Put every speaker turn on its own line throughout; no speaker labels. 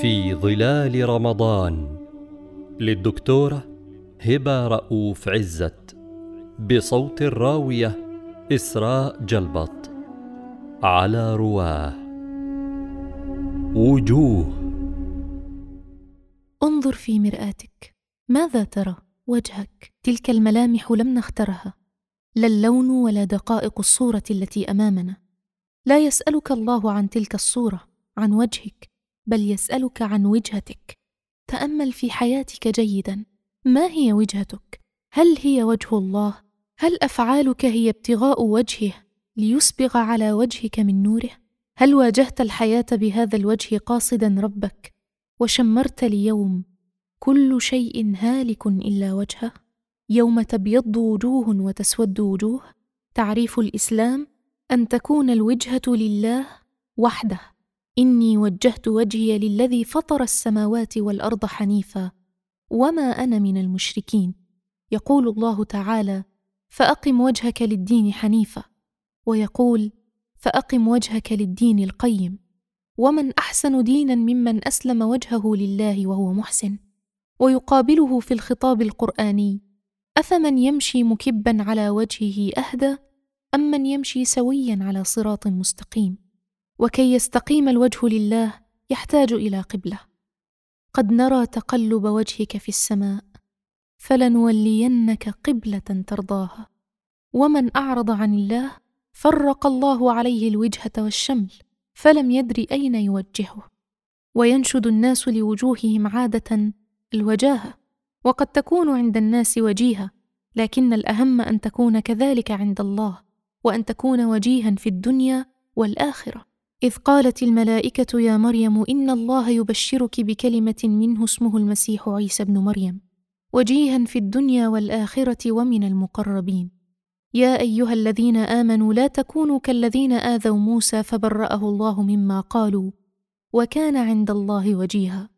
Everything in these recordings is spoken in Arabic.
في ظلال رمضان للدكتورة هبة رؤوف عزت بصوت الراوية إسراء جلبط على رواه. وجوه.
انظر في مرآتك. ماذا ترى؟ وجهك. تلك الملامح لم نخترها. لا اللون ولا دقائق الصورة التي أمامنا. لا يسألك الله عن تلك الصورة عن وجهك. بل يسألك عن وجهتك. تأمل في حياتك جيدا. ما هي وجهتك؟ هل هي وجه الله؟ هل أفعالك هي ابتغاء وجهه ليسبغ على وجهك من نوره؟ هل واجهت الحياة بهذا الوجه قاصدا ربك؟ وشمرت ليوم كل شيء هالك إلا وجهه؟ يوم تبيض وجوه وتسود وجوه؟ تعريف الإسلام أن تكون الوجهة لله وحده. إني وجهت وجهي للذي فطر السماوات والأرض حنيفا وما أنا من المشركين. يقول الله تعالى فأقم وجهك للدين حنيفا. ويقول فأقم وجهك للدين القيم. ومن أحسن دينا ممن أسلم وجهه لله وهو محسن. ويقابله في الخطاب القرآني أفمن يمشي مكبا على وجهه أهدى أم من يمشي سويا على صراط مستقيم؟ وكي يستقيم الوجه لله يحتاج إلى قبلة. قد نرى تقلب وجهك في السماء فلنولينك قبلة ترضاها. ومن أعرض عن الله فرق الله عليه الوجهة والشمل فلم يدر أين يوجهه. وينشد الناس لوجوههم عادة الوجاهة وقد تكون عند الناس وجيهة لكن الأهم أن تكون كذلك عند الله وأن تكون وجيها في الدنيا والآخرة. إذ قالت الملائكة يا مريم إن الله يبشرك بكلمة منه اسمه المسيح عيسى ابن مريم وجيها في الدنيا والآخرة ومن المقربين. يا أيها الذين آمنوا لا تكونوا كالذين آذوا موسى فبرأه الله مما قالوا وكان عند الله وجيها.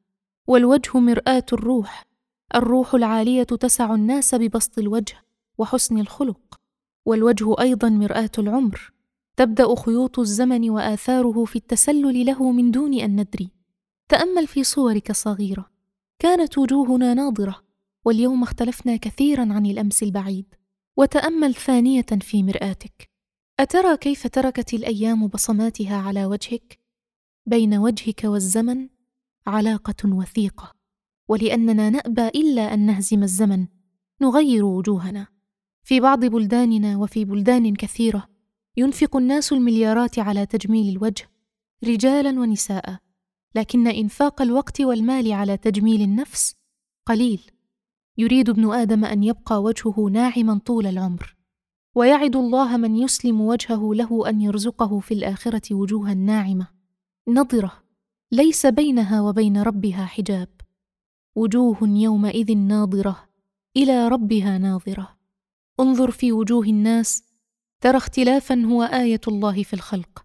والوجه مرآة الروح الروح العالية تسع الناس ببسط الوجه وحسن الخلق والوجه أيضا مرآة العمر. تبدأ خيوط الزمن وآثاره في التسلل له من دون أن ندري. تأمل في صورك صغيرة. كانت وجوهنا ناضرة واليوم اختلفنا كثيرا عن الأمس البعيد. وتأمل ثانية في مرآتك. أترى كيف تركت الأيام بصماتها على وجهك؟ بين وجهك والزمن علاقة وثيقة. ولأننا نأبى إلا أن نهزم الزمن. نغير وجوهنا. في بعض بلداننا وفي بلدان كثيرة ينفق الناس المليارات على تجميل الوجه رجالا ونساء. لكن إنفاق الوقت والمال على تجميل النفس قليل. يريد ابن آدم أن يبقى وجهه ناعما طول العمر. ويعد الله من يسلم وجهه له أن يرزقه في الآخرة وجوها ناعمة. نضرة ليس بينها وبين ربها حجاب. وجوه يومئذ ناظرة. إلى ربها ناظرة. انظر في وجوه الناس ترى اختلافا هو آية الله في الخلق.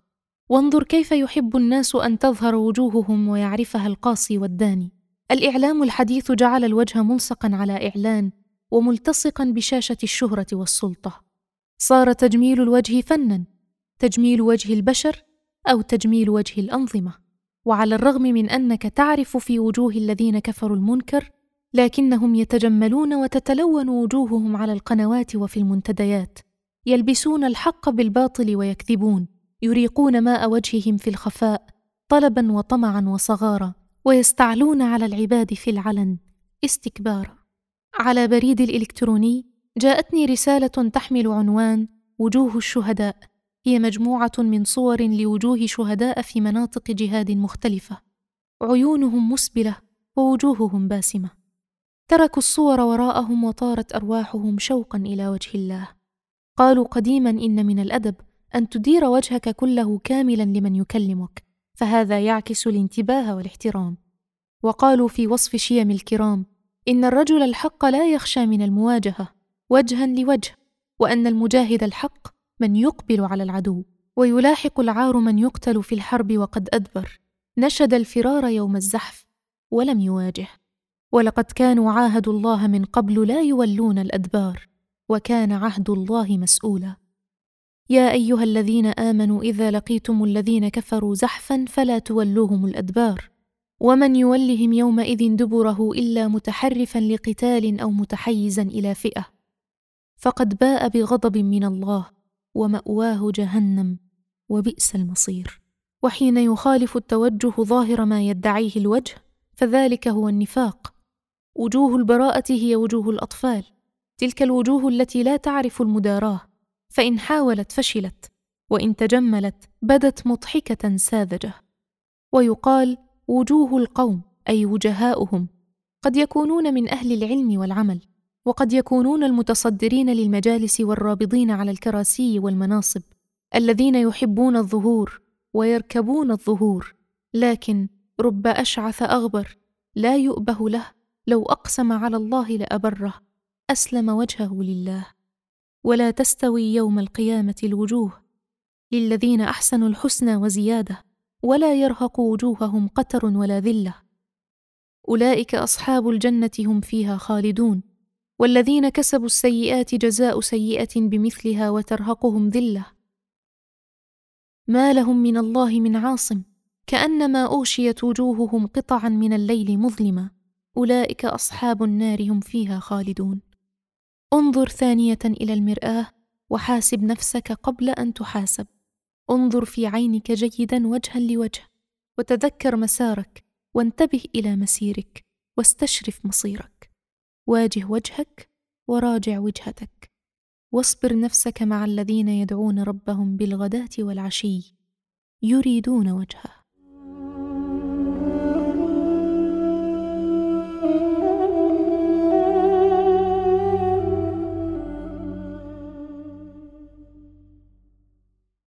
وانظر كيف يحب الناس أن تظهر وجوههم ويعرفها القاصي والداني. الإعلام الحديث جعل الوجه ملصقا على إعلان وملتصقا بشاشة الشهرة والسلطة. صار تجميل الوجه فنا تجميل وجه البشر أو تجميل وجه الأنظمة. وعلى الرغم من أنك تعرف في وجوه الذين كفروا المنكر لكنهم يتجملون وتتلون وجوههم على القنوات وفي المنتديات. يلبسون الحق بالباطل ويكذبون يريقون ماء وجههم في الخفاء طلبا وطمعا وصغارا ويستعلون على العباد في العلن. استكبارا على بريد الإلكتروني جاءتني رسالة تحمل عنوان وجوه الشهداء. هي مجموعة من صور لوجوه شهداء في مناطق جهاد مختلفة. عيونهم مسبلة ووجوههم باسمة. تركوا الصور وراءهم وطارت أرواحهم شوقا إلى وجه الله. قالوا قديما إن من الأدب أن تدير وجهك كله كاملا لمن يكلمك فهذا يعكس الانتباه والاحترام. وقالوا في وصف شيم الكرام إن الرجل الحق لا يخشى من المواجهة وجها لوجه وأن المجاهد الحق من يقبل على العدو ويلاحق العار من يقتل في الحرب وقد أدبر. نشد الفرار يوم الزحف ولم يواجه. ولقد كانوا عاهدوا الله من قبل لا يولون الأدبار. وكان عهد الله مسؤولا. يا أيها الذين آمنوا إذا لقيتم الذين كفروا زحفا فلا تولوهم الأدبار. ومن يولهم يومئذ دبره إلا متحرفا لقتال أو متحيزا إلى فئة. فقد باء بغضب من الله ومأواه جهنم وبئس المصير. وحين يخالف التوجه ظاهر ما يدعيه الوجه فذلك هو النفاق. وجوه البراءة هي وجوه الأطفال. تلك الوجوه التي لا تعرف المداراة. فإن حاولت فشلت وإن تجملت بدت مضحكة ساذجة. ويقال وجوه القوم أي وجهاؤهم قد يكونون من أهل العلم والعمل وقد يكونون المتصدرين للمجالس والرابضين على الكراسي والمناصب الذين يحبون الظهور ويركبون الظهور. لكن رب أشعث أغبر لا يؤبه له لو أقسم على الله لأبره. أسلم وجهه لله. ولا تستوي يوم القيامة الوجوه. للذين أحسنوا الحسنى وزيادة. ولا يرهق وجوههم قتر ولا ذلة. أولئك أصحاب الجنة هم فيها خالدون. والذين كسبوا السيئات جزاء سيئة بمثلها وترهقهم ذلة. ما لهم من الله من عاصم. كأنما اوشيت وجوههم قطعا من الليل مظلما أولئك أصحاب النار هم فيها خالدون. انظر ثانية إلى المرآة وحاسب نفسك قبل أن تحاسب. انظر في عينك جيدا وجها لوجه وتذكر مسارك وانتبه إلى مسيرك واستشرف مصيرك. واجه وجهك وراجع وجهتك. واصبر نفسك مع الذين يدعون ربهم بالغداة والعشي. يريدون وجهه.